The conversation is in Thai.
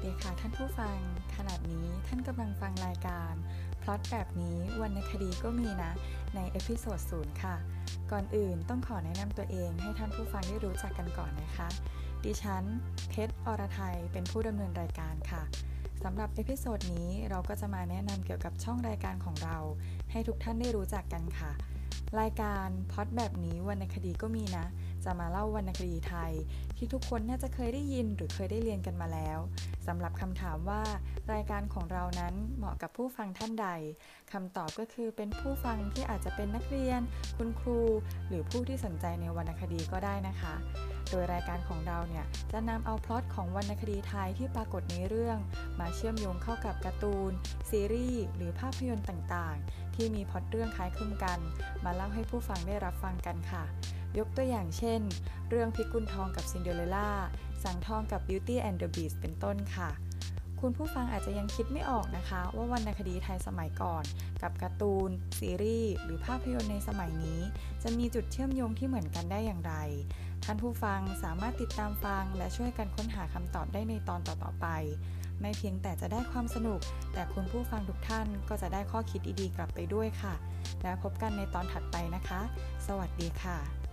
ท่านผู้ฟัง ขณะนี้ท่านกำลังฟังรายการ พล็อตแบบนี้วรรณคดีก็มีนะ ใน episode ศูนย์ค่ะ ก่อนอื่นต้องขอแนะนำตัวเองให้ท่านผู้ฟังได้รู้จักกันก่อนนะคะ ดิฉัน เพชรอรไทยเป็นผู้ดำเนินรายการค่ะสำหรับ episode นี้เราก็จะมาแนะนำเกี่ยวกับช่องรายการของเรา ให้ทุกท่านได้รู้จักกันค่ะ รายการพล็อตแบบนี้วรรณคดีก็มีนะ จะมาเล่าวรรณคดีไทย ที่ทุกคนน่าจะเคยได้ยินหรือเคยได้เรียนกันมาแล้วสำหรับคำถามว่า รายการของเรานั้นเหมาะกับผู้ฟังท่านใดคำตอบก็คือเป็นผู้ฟังที่อาจจะเป็นนักเรียน คุณครู หรือผู้ที่สนใจในวรรณคดีก็ได้นะคะ โดยรายการของเราเนี่ยจะนำเอาพล็อตของวรรณคดีไทยที่ปรากฏในเรื่อง มาเชื่อมโยงเข้ากับการ์ตูน ซีรีส์หรือภาพยนตร์ต่างๆ ที่มีพอตเรื่องคล้ายคลึงกัน มาเล่าให้ผู้ฟังได้รับฟังกันค่ะ ยกตัวอย่างเช่น เรื่องพิกุลทองกับซินเดอเรลล่า สังข์ทองกับ Beauty and the Beast เป็นต้นค่ะคุณผู้ฟังอาจจะยังคิดไม่ออกนะคะ ว่าวรรณคดีไทยสมัยก่อน กับการ์ตูน ซีรีส์หรือภาพยนตร์ในสมัยนี้ จะมีจุดเชื่อมโยงที่เหมือนกันได้อย่างไร ท่านผู้ฟังสามารถติดตามฟังและช่วยกันค้นหาคำตอบได้ในตอนต่อๆไป ไม่เพียงแต่จะได้ความสนุก แต่คุณผู้ฟังทุกท่านก็จะได้ข้อคิดดีๆกลับไปด้วยค่ะ แล้วพบกันในตอนถัดไปนะคะ สวัสดีค่ะ